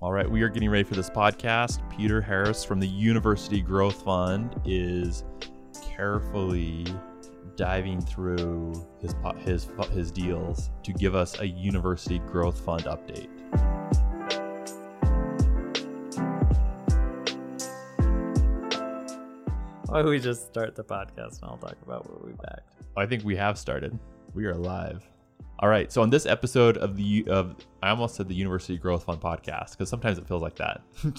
All right, we are getting ready for this podcast. Peter Harris from the University Growth Fund is carefully diving through his his his deals to give us a University Growth Fund update. Why don't we just start the podcast and I'll talk about what we backed? I think we have started. We are live. All right. So on this episode of the of I almost said the University Growth Fund podcast because sometimes it feels like that.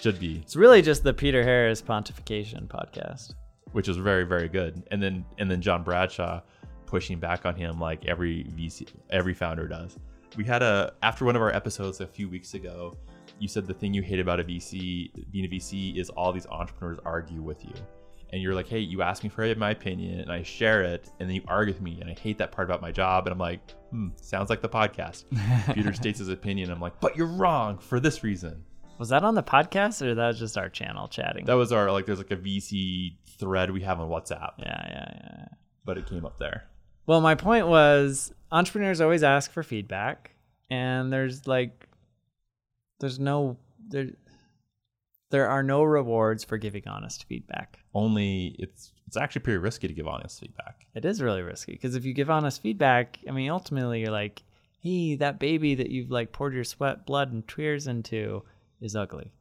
Should be, It's really just the Peter Harris pontification podcast. which is very very good. And then and then John Bradshaw pushing back on him like every VC every founder does. We had a after one of our episodes a few weeks ago. You said the thing you hate about a VC being a VC is all these entrepreneurs argue with you. And you're like, hey, you ask me for my opinion, and I share it, and then you argue with me, and I hate that part about my job. And I'm like, hmm, sounds like the podcast. Peter states his opinion. I'm like, but you're wrong for this reason. Was that on the podcast or that was just our channel chatting? That was our like. There's like a VC thread we have on WhatsApp, yeah, yeah, yeah, yeah. but it came up there. Well, my point was entrepreneurs always ask for feedback, and there's like, there's no there. There are no rewards for giving honest feedback. Only it's it's actually pretty risky to give honest feedback. It is really risky because if you give honest feedback, I mean, ultimately you're like, hey, that baby that you've like poured your sweat, blood, and tears into is ugly.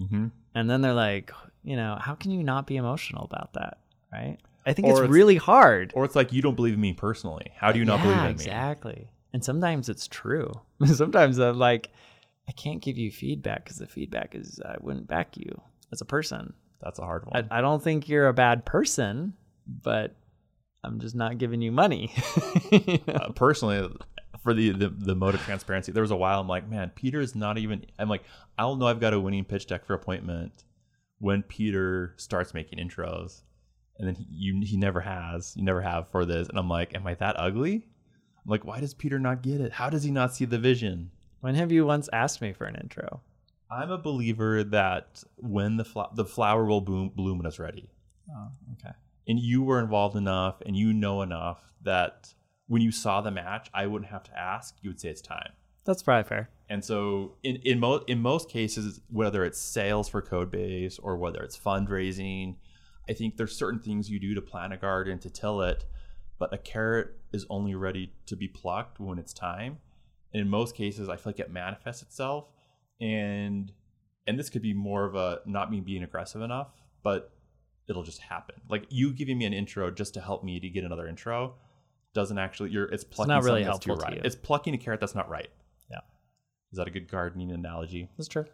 Mm-hmm. And then they're like, you know, how can you not be emotional about that? Right. I think it's it's- really hard. Or it's like you don't believe in me personally. How do you not yeah, believe in me? exactly. And sometimes it's true. sometimes I'm like, I can't give you feedback because the feedback is I wouldn't back you as a person. That's a hard one. I don't think you're a bad person, but I'm just not giving you money. uh, personally, for the, the the mode of transparency, there was a while I'm like, man, Peter is not even. I'm like, I'll know I've got a winning pitch deck for appointment when Peter starts making intros, and then he, you he never has, you never have for this, and I'm like, am I that ugly? I'm like, why does Peter not get it? How does he not see the vision? When have you once asked me for an intro? I'm a believer that when the fla- the flower will bloom, bloom when it's ready. Oh, okay. and you were involved enough and you know enough that when you saw the match, I wouldn't have to ask. You would say it's time. That's probably fair. And so in in, mo- in most cases, whether it's sales for Codebase or whether it's fundraising, I think there's certain things you do to plant a garden to till it, but a carrot is only ready to be plucked when it's time. In most cases, I feel like it manifests itself, and and this could be more of a not me being aggressive enough, but it'll just happen. Like you giving me an intro just to help me to get another intro doesn't actually you're it's plucking not really something that's too helpful to right. you. It's plucking a carrot that's not right. Yeah. Is that a good gardening analogy? That's true.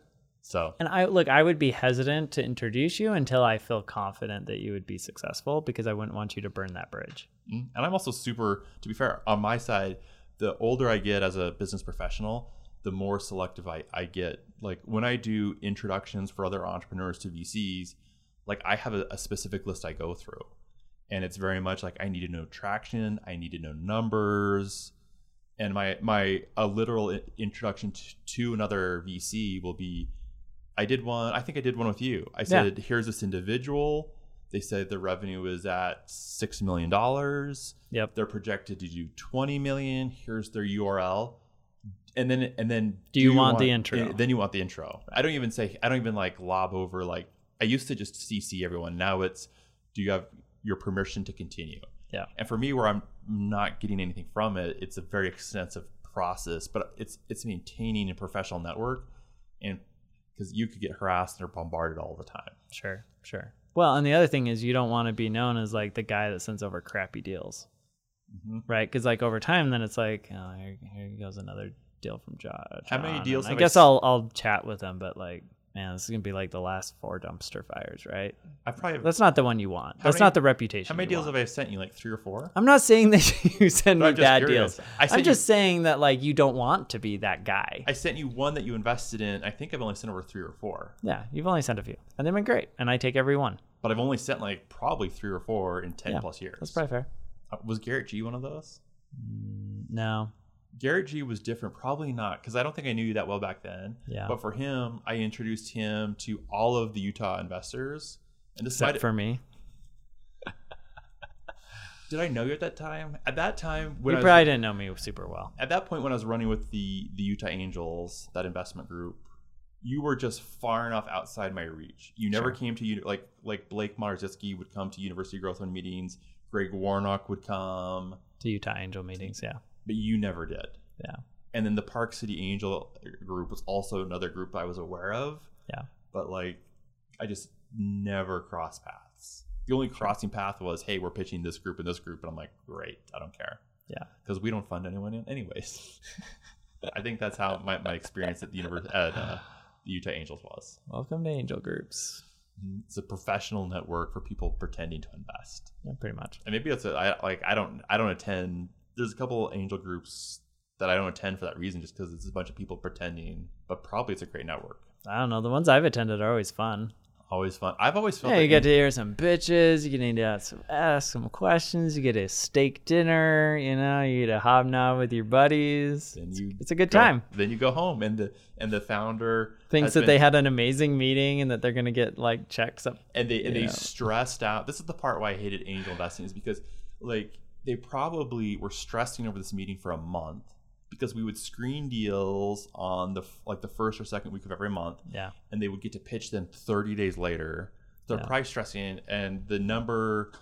So And I look, I would be hesitant to introduce you until I feel confident that you would be successful because I wouldn't want you to burn that bridge. Mm. And I'm also super, to be fair, on my side, the older I get as a business professional, the more selective I, I get. Like when I do introductions for other entrepreneurs to VCs, like I have a, a specific list I go through. And it's very much like I need to know traction, I need to know numbers. And my my a literal introduction to, to another VC will be I did one, I think I did one with you. I said, here's this individual. They said the revenue is at six million dollars Yep. they're projected to do 20 million here's their url and then and then Do you want the intro? Eh, then you want the intro i don't even say i don't even like lob over like i used to just cc everyone now it's do you have your permission to continue Yeah. and for me where i'm not getting anything from it it's a very extensive process but it's it's maintaining a professional network and because you could get harassed or bombarded all the time Sure. Sure. Well, and the other thing is you don't want to be known as like the guy that sends over crappy deals. Mhm. Right? Because like over time, then it's like, oh, here, here goes another deal from John. How many deals I guess I'll I'll chat with them, but like, man, this is gonna be like the last four dumpster fires, right? i probably That's not the one you want. That's many- not the reputation. how many deals want. have i sent you like three or four I'm not saying that you send But me bad curious. deals. I I'm sent just saying that like you don't want to be that guy. I sent you one that you invested in. I think I've only sent over three or four, yeah, you've only sent a few, and they've been great, and I take every one. but I've only sent like probably three or four in ten Yeah, plus years. That's probably fair. Uh, was Garrett Gee one of those? No, Garrett Gee was different, probably not, because I don't think I knew you that well back then. Yeah. But for him, I introduced him to all of the Utah investors, and this except for me. did I know you at that time? At that time, when You I was, probably didn't know me super well. at that point when I was running with the the Utah Angels, that investment group, you were just far enough outside my reach. You never Sure. came to like like Blake Modersitzki would come to University Growth Fund meetings. Greg Warnock would come, To Utah Angel meetings, yeah. But you never did. Yeah. And then the Park City Angel group was also another group I was aware of. Yeah. But like, I just never crossed paths. The only crossing path was, hey, we're pitching this group and this group, and I'm like, great, I don't care. Yeah. because we don't fund anyone in anyways. I think that's how my, my experience at the university at uh, the Utah Angels was. Welcome to Angel Groups. It's a professional network for people pretending to invest, Yeah, pretty much. and maybe that's a, I like I don't I don't attend. There's a couple angel groups that I don't attend for that reason, just because it's a bunch of people pretending. But probably it's a great network. I don't know. The ones I've attended are always fun. Always fun. I've always felt Yeah, that you get to hear some bitches. You get to ask some, ask some questions. You get a steak dinner. You know, you get a hobnob with your buddies. And you It's a good go- time. Then you go home, and the and the founder Thinks that been- they had an amazing meeting and that they're gonna get like checks up. and they and they stressed out. This is the part why I hated angel investing is because like they probably were stressing over this meeting for a month because we would screen deals on the like the first or second week of every month, Yeah, and they would get to pitch them 30 days later. They're Yeah. probably stressing, and the number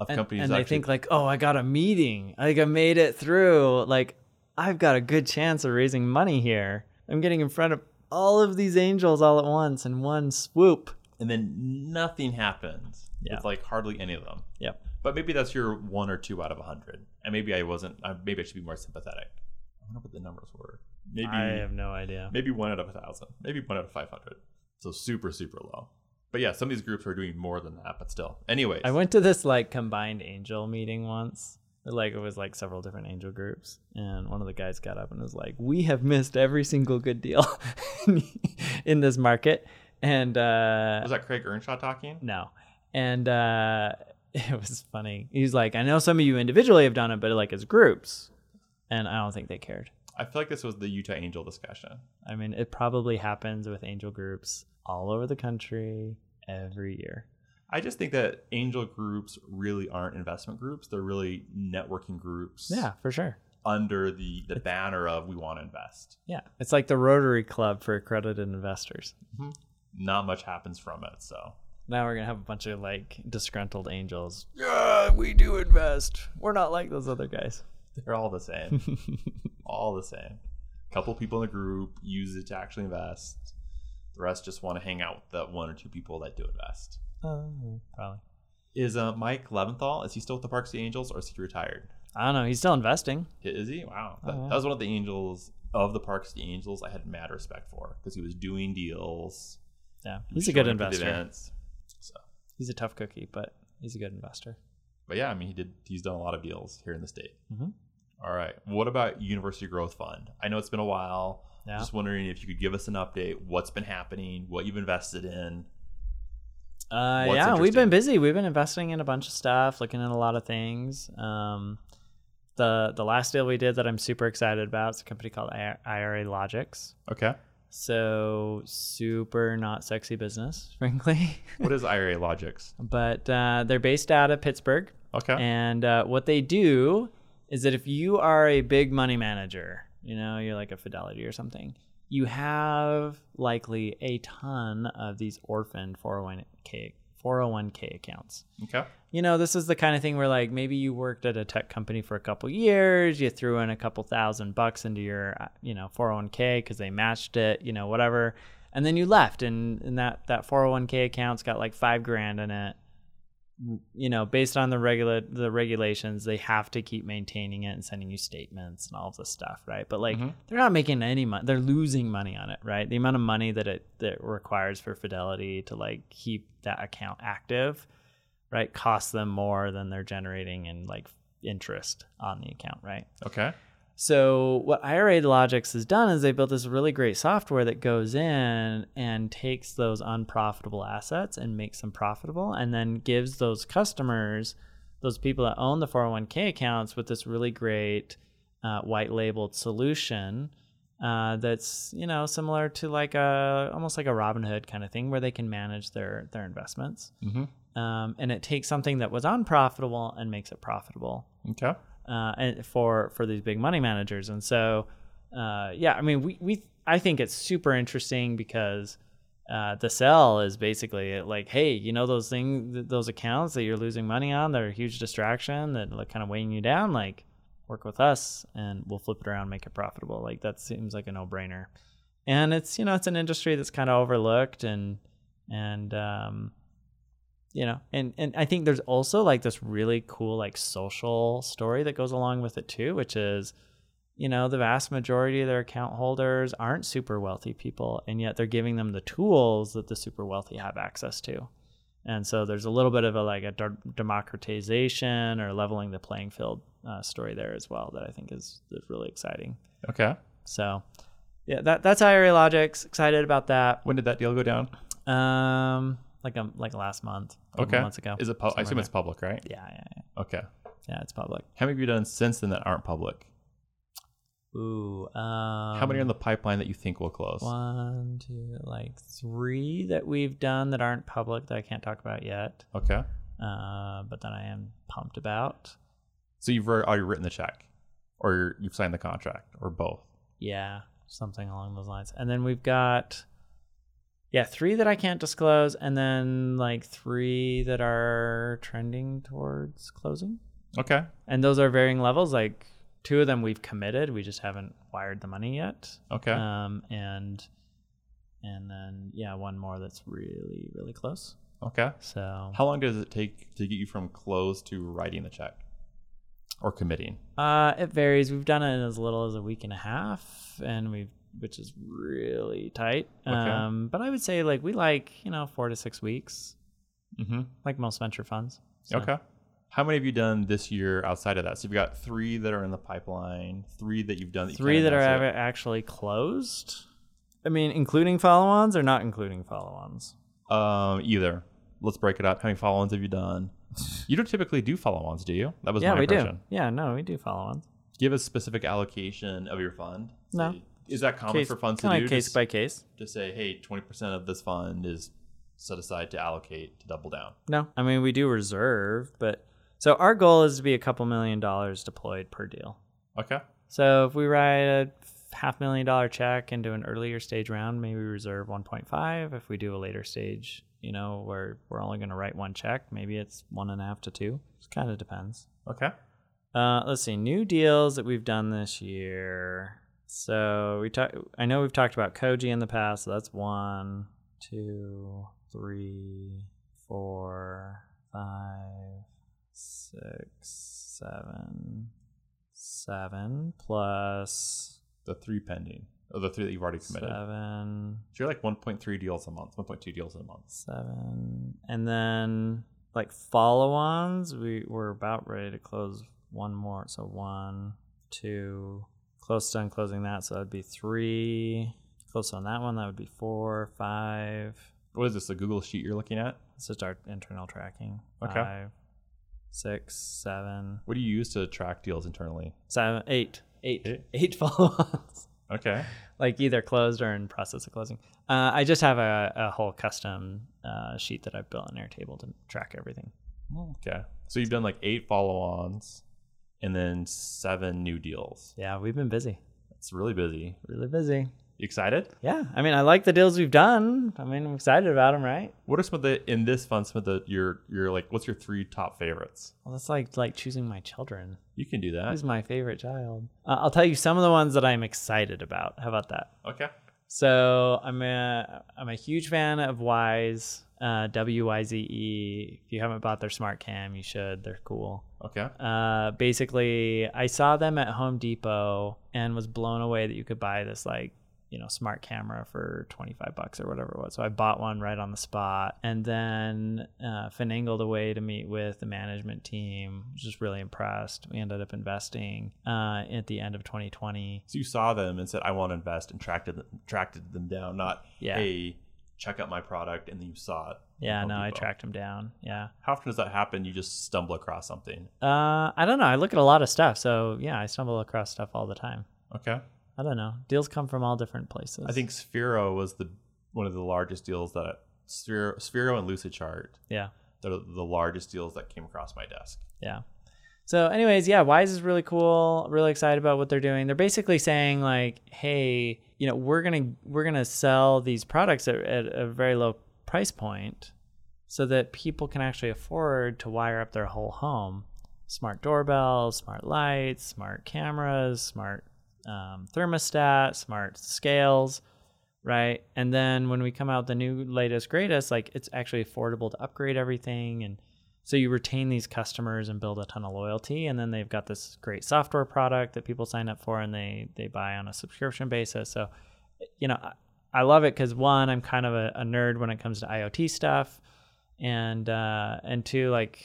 of and, companies and they think like, oh, I got a meeting. Like I made it through. Like I've got a good chance of raising money here. I'm getting in front of all of these angels all at once in one swoop. and then nothing happens Yeah. with like hardly any of them. Yep. But maybe that's your one or two out of a hundred, and maybe I wasn't. I, maybe I should be more sympathetic. I wonder what the numbers were. Maybe I have no idea. maybe one out of a thousand, maybe one out of five hundred. So super super low. But yeah, some of these groups are doing more than that. But still, anyways, I went to this like combined angel meeting once. Like it was like several different angel groups, and one of the guys got up and was like, "We have missed every single good deal in this market." And uh, was that Craig Earnshaw talking? no, and uh, it was funny. He's like, "I know some of you individually have done it, but like as groups," and I don't think they cared. I feel like this was the Utah Angel discussion. I mean, it probably happens with angel groups all over the country every year. I just think that angel groups really aren't investment groups. They're really networking groups. Yeah, for sure. Under the the banner of we want to invest. Yeah, it's like the Rotary Club for accredited investors. Mm-hmm. Not much happens from it. So Now we're gonna have a bunch of like disgruntled angels. Yeah, we do invest. We're not like those other guys. they're all the same. all the same. A couple people in the group use it to actually invest. The rest just want to hang out with the one or two people that do invest. Oh, probably. Is uh, Mike Leventhal? Is he still with the Park City Angels, or is he retired? I don't know. He's still investing. Is he? Wow, that, Oh, that was one of the Angels of the Park City Angels I had mad respect for because he was doing deals. Yeah, he's a good showing up at the investor. events. He's a tough cookie, but he's a good investor. but yeah, I mean, he did. He's done a lot of deals here in the state. Mhm. All right. What about University Growth Fund? I know it's been a while. Yeah. Just wondering if you could give us an update. What's been happening? What you've invested in? Uh, yeah, we've been busy. We've been investing in a bunch of stuff, looking at a lot of things. Um, the the last deal we did that I'm super excited about is a company called IRALOGIX. Okay. So super not sexy business, frankly. What is IRALOGIX? but uh, they're based out of Pittsburgh. Okay. And uh, what they do is that if you are a big money manager, you know, you're like a Fidelity or something, you have likely a ton of these orphaned 401k 401k accounts. okay. You know, this is the kind of thing where like maybe you worked at a tech company for a couple years, you threw in a couple thousand bucks into your, uh, you know, 401k because they matched it, you know, whatever, and then you left, and, and that that 401k account's got like five grand in it. You know, based on the regula- the regulations, they have to keep maintaining it and sending you statements and all of this stuff, right? But like, Mhm. they're not making any money; they're losing money on it, right? The amount of money that it that requires for Fidelity to like keep that account active right costs them more than they're generating in like interest on the account right Okay. So what IRALOGIX has done is they built this really great software that goes in and takes those unprofitable assets and makes them profitable and then gives those customers those people that own the 401k accounts with this really great uh, white labeled solution uh, that's you know similar to like a almost like a Robinhood kind of thing where they can manage their their investments Mm-hmm. um, and it takes something that was unprofitable and makes it profitable Okay. Uh, and for for these big money managers. And so, uh, yeah, I mean, we we I think it's super interesting because uh, the sell is basically like, hey, you know those things, those accounts that you're losing money on that are a huge distraction that like kind of weighing you down. Like, work with us and we'll flip it around, make it profitable. Like that seems like a no brainer. And it's you know it's an industry that's kind of overlooked and and um, you know and and I think there's also like this really cool like social story that goes along with it too, which is you know, the vast majority of their account holders aren't super wealthy people, and yet they're giving them the tools that the super wealthy have access to. And so there's a little bit of a like a democratization or leveling the playing field uh, story there as well that I think is, is really exciting. Okay. So, yeah, that that's IRALOGIX. Excited about that. When did that deal go down? Um, like a like last month. Okay. months ago. Is it? Pu- I assume it's public, right? Yeah, yeah, yeah. Okay. Yeah, it's public. How many have you done since then that aren't public? Ooh. Um, How many are in the pipeline that you think will close? One, two, like three that we've done that aren't public that I can't talk about yet, Okay. uh, but that I am pumped about. So you've already already written the check, or you're, you've signed the contract, or both. Yeah, something along those lines. And then we've got, yeah, three that I can't disclose, and then like three that are trending towards closing. Okay. And those are varying levels. Like two of them we've committed, we just haven't wired the money yet. Okay. Um, and and then yeah, one more that's really really close. okay. So How long does it take to get you from close to writing the check, or committing? Uh, it varies. We've done it in as little as a week and a half, and we've which is really tight. Okay. Um, but I would say like we like you know four to six weeks, Mm-hmm. like most venture funds. So- Okay. How many have you done this year outside of that? So you've got three that are in the pipeline, three that you've done. That Three can't that are announce ava- actually closed. I mean, including follow-ons or not including follow-ons. Um, either. Let's break it up. How many follow-ons have you done? You don't typically do follow-ons, do you? That was yeah, my we impression. do. Yeah, no, we do follow-ons. Give a specific allocation of your fund. No. Is that common Case, for funds to do? case Just- by case. to say, hey, 20% of this fund is set aside to allocate to double down. No, I mean we do reserve, but so our goal is to be a couple million dollars deployed per deal. Okay. So if we write a half million dollar check into an earlier stage round, maybe reserve 1.5. If we do a later stage, you know, where we're only going to write one check, maybe it's one and a half to two. It kind of depends. Okay. Uh, let's see, new deals that we've done this year. So we talk. I know we've talked about Koji in the past. So that's one, two, three, four, five, six, seven, seven plus The three pending. Oh, the three that you've already committed. seven, So you're like 1.3 deals a month, 1.2 deals a month. seven, and then like follow-ons. We we're about ready to close one more. So one, two, close done closing that. So that'd be three. Close on that one. That would be four, five. What is this, the Google sheet you're looking at? It's just our internal tracking. Okay. Five, six, seven, What do you use to track deals internally? seven, eight, eight, Eight. eight follow-ons. Okay. like either closed or in process of closing. Uh, I just have a, a whole custom uh, sheet that I've built in Airtable to track everything. Okay. So you've done like eight follow ons and then seven new deals. Yeah, we've been busy, It's really busy. really busy. You excited? Yeah, I mean, I like the deals we've done. I mean, I'm excited about them, right? What are some of the in this fund? Some of the your your like what's your three top favorites? Well, that's like like choosing my children. You can do that. Who's my favorite child? Uh, I'll tell you some of the ones that I'm excited about. How about that? Okay. So I'm a I'm a huge fan of Wyze, uh, W Y Z E. If you haven't bought their smart cam, you should. They're cool. Okay. Uh, basically, I saw them at Home Depot and was blown away that you could buy this like you know smart camera for 25 bucks or whatever it was. So I bought one right on the spot, and then uh, finagled a way to meet with the management team. Was just really impressed. We ended up investing uh, at the end of 2020. So you saw them and said, "I want to invest," and tracked them, tracked them down. Not, Yeah. "Hey, check out my product," and then you saw it. Yeah, no, I tracked them down. Yeah. How often does that happen? You just stumble across something. Uh, I don't know. I look at a lot of stuff, so yeah, I stumble across stuff all the time. Okay. I don't know. Deals come from all different places. I think Sphero was the one of the largest deals that Sphero, Sphero and Lucidchart. Yeah. They're the largest deals that came across my desk. Yeah. So, anyways, yeah, Wyze is really cool. Really excited about what they're doing. They're basically saying like, hey, you know, we're gonna we're gonna sell these products at, at a very low price point, so that people can actually afford to wire up their whole home. Smart doorbells, smart lights, smart cameras, smart um, thermostat, smart scales, right? And then when we come out the new latest greatest, like it's actually affordable to upgrade everything and so you retain these customers and build a ton of loyalty and then they've got this great software product that people sign up for and they they buy on a subscription basis. So you know i, I love it because one i'm kind of a, a, nerd when it comes to iot stuff and uh, and two like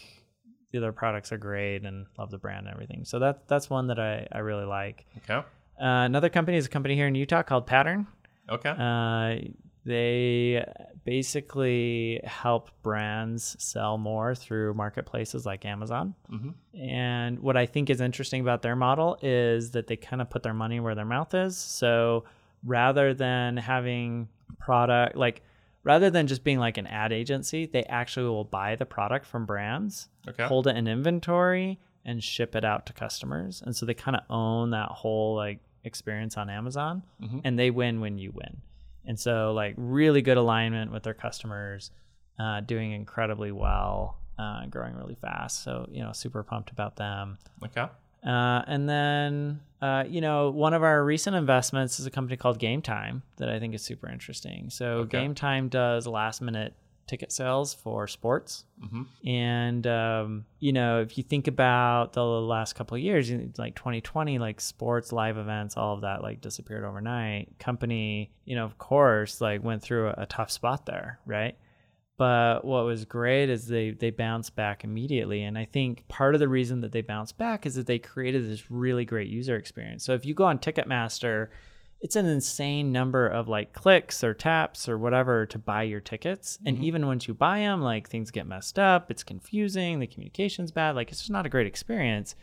the other products are great and love the brand and everything. So that that's one that i, I really like. Okay. Uh, another company is a company here in utah called pattern. Okay. Uh, they basically help brands sell more through marketplaces like Amazon. Mm-hmm. And what I think is interesting about their model is that they kind of put their money where their mouth is. So rather than having product like rather than just being like an ad agency, they actually will buy the product from brands, okay. hold it in inventory, and ship it out to customers. And so they kind of own that whole like experience on Amazon, mm-hmm. and they win when you win. And so, like, really good alignment with their customers, uh, doing incredibly well, uh, growing really fast. So, you know, super pumped about them. Okay. Uh, and then, uh, you know, one of our recent investments is a company called Gametime that I think is super interesting. So, okay. Gametime does last minute ticket sales for sports. Mm-hmm. And, um, you know, if you think about the last couple of years, like 2020, like sports, live events, all of that like disappeared overnight. Company, you know, of course, like went through a, a tough spot there, right? But what was great is they they bounced back immediately, and I think part of the reason that they bounced back is that they created this really great user experience. So if you go on Ticketmaster it's an insane number of like clicks or taps or whatever to buy your tickets. Mm-hmm. And even once you buy them, like things get messed up. It's confusing. The communication's bad. Like it's just not a great experience.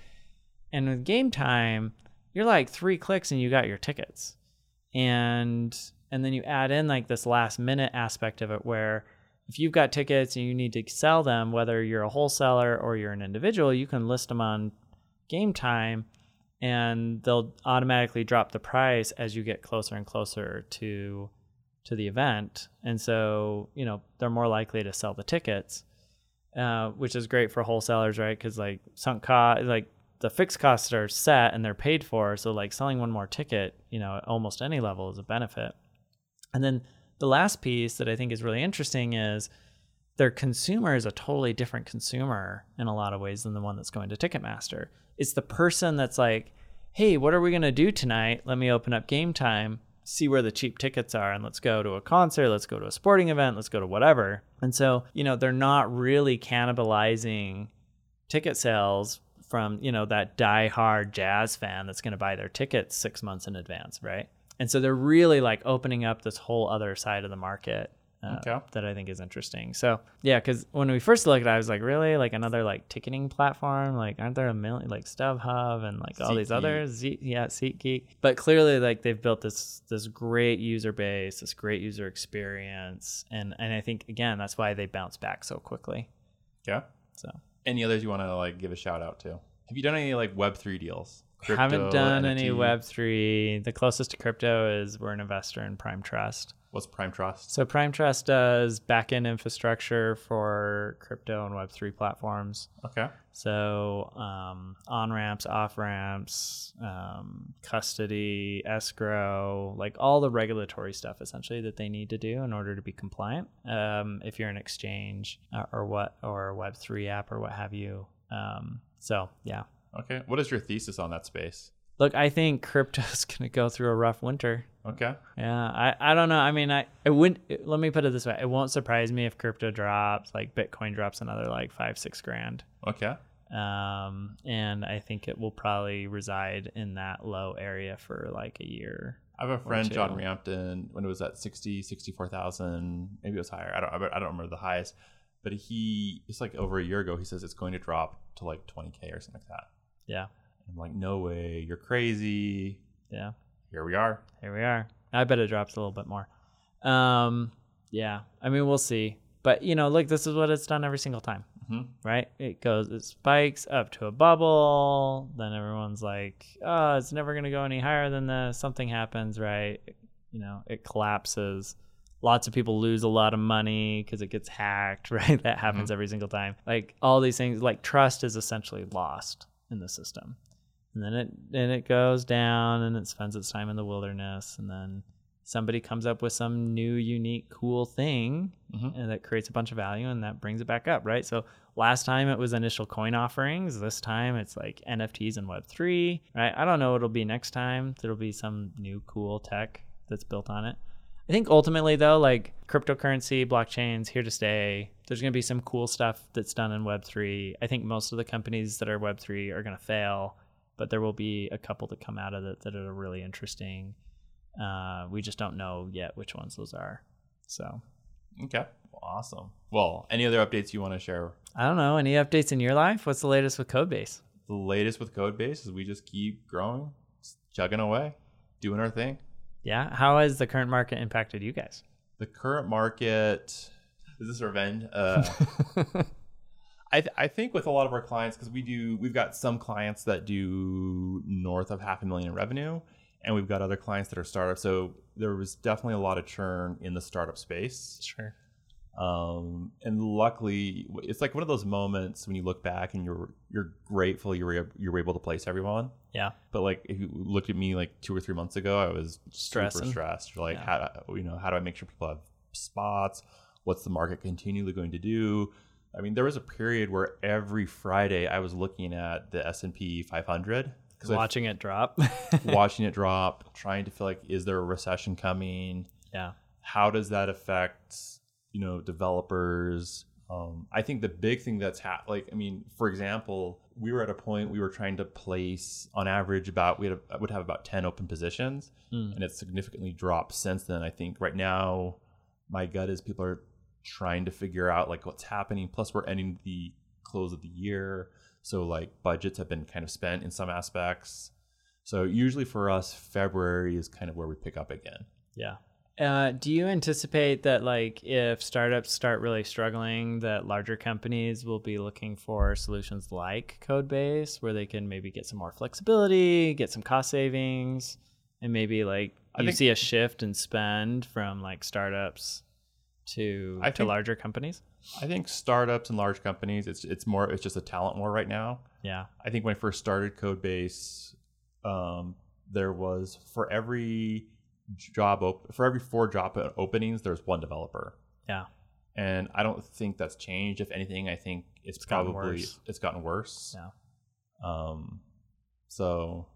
And with Gametime, you're like three clicks and you got your tickets. And and then you add in like this last minute aspect of it where if you've got tickets and you need to sell them, whether you're a wholesaler or you're an individual, you can list them on Gametime and they'll automatically drop the price as you get closer and closer to to the event. And so you know they're more likely to sell the tickets uh, which is great for wholesalers right? Because like sunk cost like the fixed costs are set and they're paid for. So like selling one more ticket you know at almost any level is a benefit. And then the last piece that i think is really interesting is their consumer is a totally different consumer in a lot of ways than the one that's going to ticketmaster it's the person that's like, hey, what are we going to do tonight? Let me open up Gametime, see where the cheap tickets are, and let's go to a concert, let's go to a sporting event, let's go to whatever. And so, you know, they're not really cannibalizing ticket sales from, you know, that die-hard jazz fan that's going to buy their tickets six months in advance, right? And so they're really like opening up this whole other side of the market uh, okay. that I think is interesting. So yeah, because when we first looked at it, I was like, really, like another like ticketing platform? Like, aren't there a million like StubHub and like all these others? Z- yeah, SeatGeek. But clearly, like they've built this this great user base, this great user experience, and and I think again that's why they bounce back so quickly. Yeah. So any others you want to like give a shout out to? Have you done any like Web three deals? Crypto, Haven't done NFT? any Web three. The closest to crypto is we're an investor in Prime Trust. What's Prime Trust? So Prime Trust does backend infrastructure for crypto and Web3 platforms. Okay. So um, on ramps, off ramps, um, custody, escrow, like all the regulatory stuff essentially that they need to do in order to be compliant. Um, if you're an exchange uh, or what or Web3 app or what have you. Um, so yeah. Okay. What is your thesis on that space? Look, I think crypto is going to go through a rough winter. Okay. Yeah, I, I don't know. I mean, I it wouldn't. It, let me put it this way: it won't surprise me if crypto drops, like Bitcoin drops another like five six grand. Okay. Um, and I think it will probably reside in that low area for like a year. I have a friend, John Rampton, when it was at 60, 64,000, maybe it was higher. I don't, I don't remember the highest, but he, it's like over a year ago, he says it's going to drop to like 20K or something like that. Yeah. I'm like, no way, you're crazy. Yeah. Here we are. Here we are. I bet it drops a little bit more. Um, yeah. I mean, we'll see. But you know, look, this is what it's done every single time. Mhm. right? It goes, it spikes up to a bubble. Then everyone's like, oh, it's never going to go any higher than this. Something happens, right? You know, it collapses. Lots of people lose a lot of money because it gets hacked, right? That happens every single time. Like all these things, like trust is essentially lost in the system. And then it then it goes down and it spends its time in the wilderness. And then somebody comes up with some new unique cool thing Mhm. and that creates a bunch of value and that brings it back up right? So last time it was initial coin offerings. This time it's like nfts and web3 right? I don't know what it'll be next time. There'll be some new cool tech that's built on it i think ultimately though like cryptocurrency blockchains here to stay there's going to be some cool stuff that's done in web3 i think most of the companies that are web3 are going to fail but there will be a couple that come out of it that are really interesting uh, we just don't know yet which ones those are. So Okay. Awesome. Well, any other updates you want to share? I don't know. Any updates in your life? What's the latest with Codebase? The latest with Codebase is we just keep growing, chugging away, doing our thing. Yeah. How has the current market impacted you guys? The current market is this revenge? Uh, I, th- I think with a lot of our clients because we do we've got some clients that do north of half a million in revenue and we've got other clients that are startups so there was definitely a lot of churn in the startup space Sure. Um, and luckily it's like one of those moments when you look back and you're you're grateful you were you were able to place everyone Yeah. but like if you looked at me like two or three months ago i was Stressing. super stressed like Yeah. how you know how do i make sure people have spots what's the market continually going to do i mean there was a period where every friday i was looking at the s&p 500 because Watching it drop. watching it drop trying to feel like is there a recession coming yeah. how does that affect you know developers. Um, i think the big thing that's ha- like i mean for example we were at a point we were trying to place on average about we had a, would have about 10 open positions Mm. and it's significantly dropped since then. I think right now my gut is people are trying to figure out like what's happening. Plus we're ending the close of the year so like budgets have been kind of spent in some aspects. So usually for us february is kind of where we pick up again. Yeah. Uh, do you anticipate that, like, if startups start really struggling, that larger companies will be looking for solutions like Codebase, where they can maybe get some more flexibility, get some cost savings, and maybe like I you see a shift in spend from like startups to I to think- larger companies? I think startups and large companies, it's it's more it's just a talent war right now. Yeah. I think when I first started Codebase, um, there was for every job op- for every four job openings, there's one developer, Yeah. and I don't think that's changed. If anything, I think it's, gotten probably worse. it's gotten worse. Yeah. Um, so,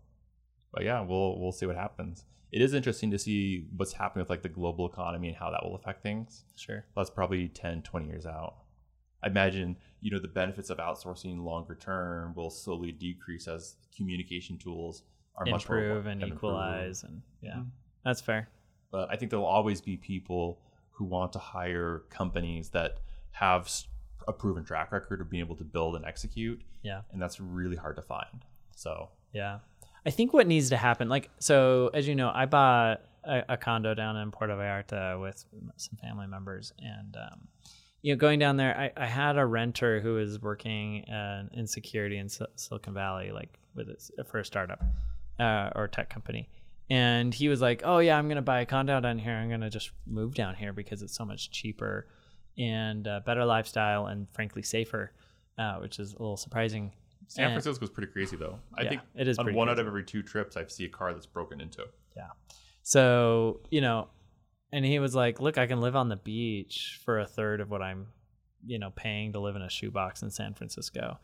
but yeah, we'll we'll see what happens. It is interesting to see what's happening with like the global economy and how that will affect things Sure. that's probably 10 20 years out i imagine you know the benefits of outsourcing longer term will slowly decrease as communication tools are much more Improve and improved. equalize, and yeah, Mhm. That's fair. but i think there'll always be people who want to hire companies that have a proven track record of being able to build and execute Yeah. and that's really hard to find so Yeah. I think what needs to happen, like, so as you know, I bought a, a condo down in Puerto Vallarta with some family members. And, um, you know, going down there, I, I had a renter who was working uh, in security in Sil- Silicon Valley, like with its, for a startup uh, or tech company. And he was like, oh, yeah, I'm going to buy a condo down here. I'm going to just move down here because it's so much cheaper and uh, better lifestyle and frankly safer, uh, which is a little surprising. san And- francisco's pretty crazy though i Yeah, think it is on one out of every two trips i see a car that's broken into Yeah. So, you know, and he was like, "Look, I can live on the beach for a third of what I'm, you know, paying to live in a shoebox in San Francisco."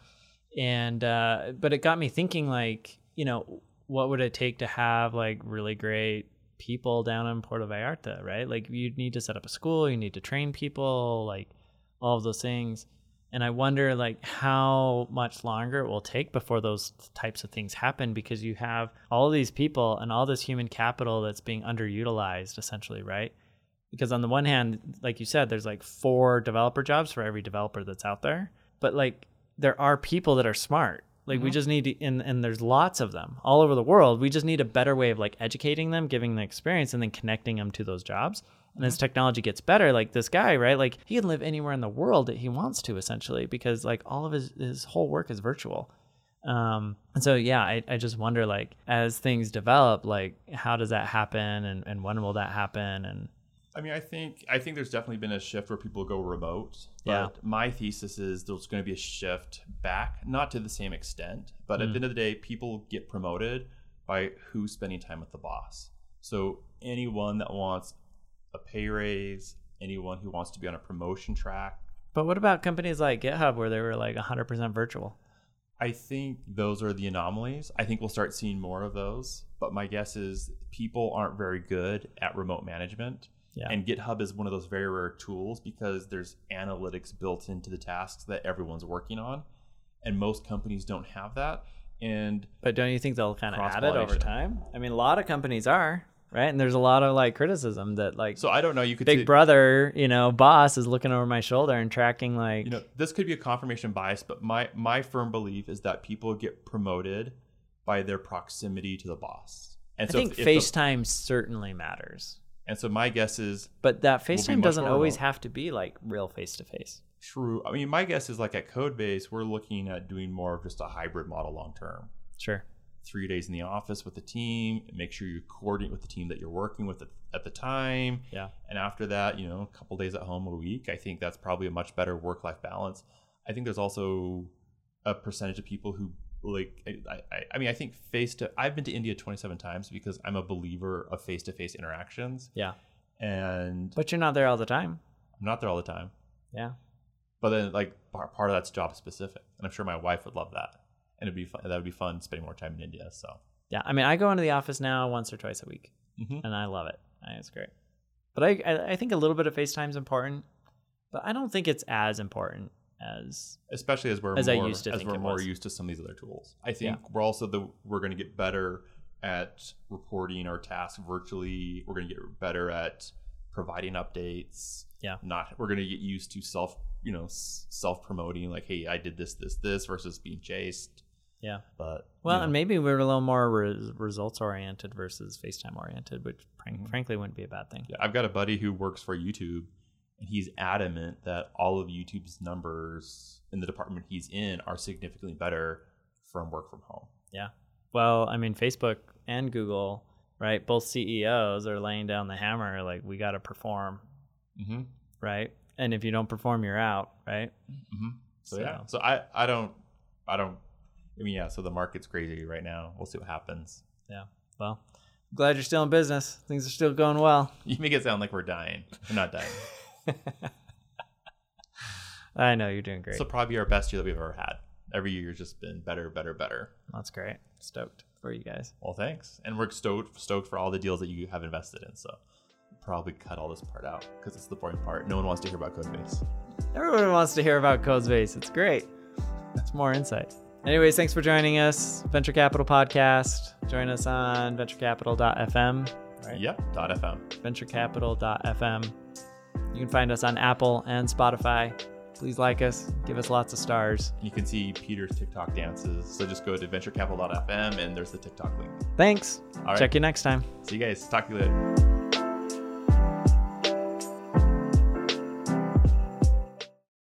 And uh but it got me thinking like, you know, what would it take to have like really great people down in Puerto Vallarta, right? Like you'd need to set up a school, you need to train people, like all of those things. And I wonder like how much longer it will take before those types of things happen because you have all these people and all this human capital that's being underutilized essentially, right? Because on the one hand, like you said, there's like four developer jobs for every developer that's out there. But like there are people that are smart. Like we Mhm. just need to and, and there's lots of them all over the world. We just need a better way of like educating them, giving them experience and then connecting them to those jobs. And as technology gets better, like this guy, right? Like he can live anywhere in the world that he wants to, essentially, because like all of his his whole work is virtual. Um, and so yeah, I, I just wonder like as things develop, like how does that happen, and and when will that happen, and I mean, I think I think there's definitely been a shift where people go remote. But Yeah. my thesis is there's going to be a shift back, not to the same extent, but at Mm. the end of the day, people get promoted by who's spending time with the boss. So anyone that wants a pay raise, anyone who wants to be on a promotion track, But what about companies like GitHub where they were like 100% virtual? I think those are the anomalies. I think we'll start seeing more of those. But my guess is people aren't very good at remote management. Yeah. And GitHub is one of those very rare tools because there's analytics built into the tasks that everyone's working on. And most companies don't have that. And But don't you think they'll kind of add it over time? I mean, a lot of companies are, right? And there's a lot of like criticism that like so I don't know. You could Big say- Brother, you know, boss is looking over my shoulder and tracking like you know this could be a confirmation bias but my my firm belief is that people get promoted by their proximity to the boss and I so think if, if the- FaceTime certainly matters. And so my guess is But that FaceTime doesn't always remote. have to be like real face to face. true i mean my guess is like at codebase we're looking at doing more of just a hybrid model long term Sure. three days in the office with the team make sure you coordinate with the team that you're working with at, the time Yeah. and after that you know a couple days at home a week i think that's probably a much better work-life balance i think there's also a percentage of people who like I, I, I mean i think face to i've been to india 27 times because i'm a believer of face-to-face interactions Yeah. and But you're not there all the time. i'm not there all the time Yeah. but then like part, part of that's job specific and i'm sure my wife would love that and it'd be fun that would be fun spending more time in india so Yeah. I mean, I go into the office now once or twice a week Mhm. and I love it. It's great. But I, I, I think a little bit of FaceTime is important, but I don't think it's as important as especially as we're As I more, used to as we're more was. used to some of these other tools. I think we're also the we're going to get better at reporting our tasks virtually. We're going to get better at providing updates. Yeah. Not we're going to get used to self you know self promoting like hey I did this this this versus being chased. Yeah. But Well, you and maybe we're a little more res- results oriented versus FaceTime oriented, which frank- Mhm. frankly wouldn't be a bad thing. yeah, I've got a buddy who works for YouTube, and he's adamant that all of YouTube's numbers in the department he's in are significantly better from work from home. Yeah. Well, I mean, Facebook and Google, right? Both CEOs are laying down the hammer like, we got to perform, Mm-hmm. right? And if you don't perform, you're out, right? Mm-hmm. So, So- yeah, so I I don't I don't I mean yeah, so the market's crazy right now. We'll see what happens. Yeah. Well, I'm glad you're still in business. Things are still going well. You make it sound like we're dying. We're not dying. I know you're doing great. Will probably our best year that we've ever had. Every year's just been better, better, better. That's great. Stoked for you guys. Well, thanks, and we're stoked stoked for all the deals that you have invested in. So probably cut all this part out because it's the boring part. No one wants to hear about Codebase. Everyone wants to hear about Codebase. It's great. It's more insight. Anyways, thanks for joining us. Venture Capital Podcast. Join us on venturecapital.fm. Right? Yep. FM. venturecapital.fm. You can find us on Apple and Spotify. Please like us, give us lots of stars. You can see Peter's TikTok dances. So just go to venturecapital.fm and there's the TikTok link. Thanks. All right. Check you next time. See you guys. Talk to you later.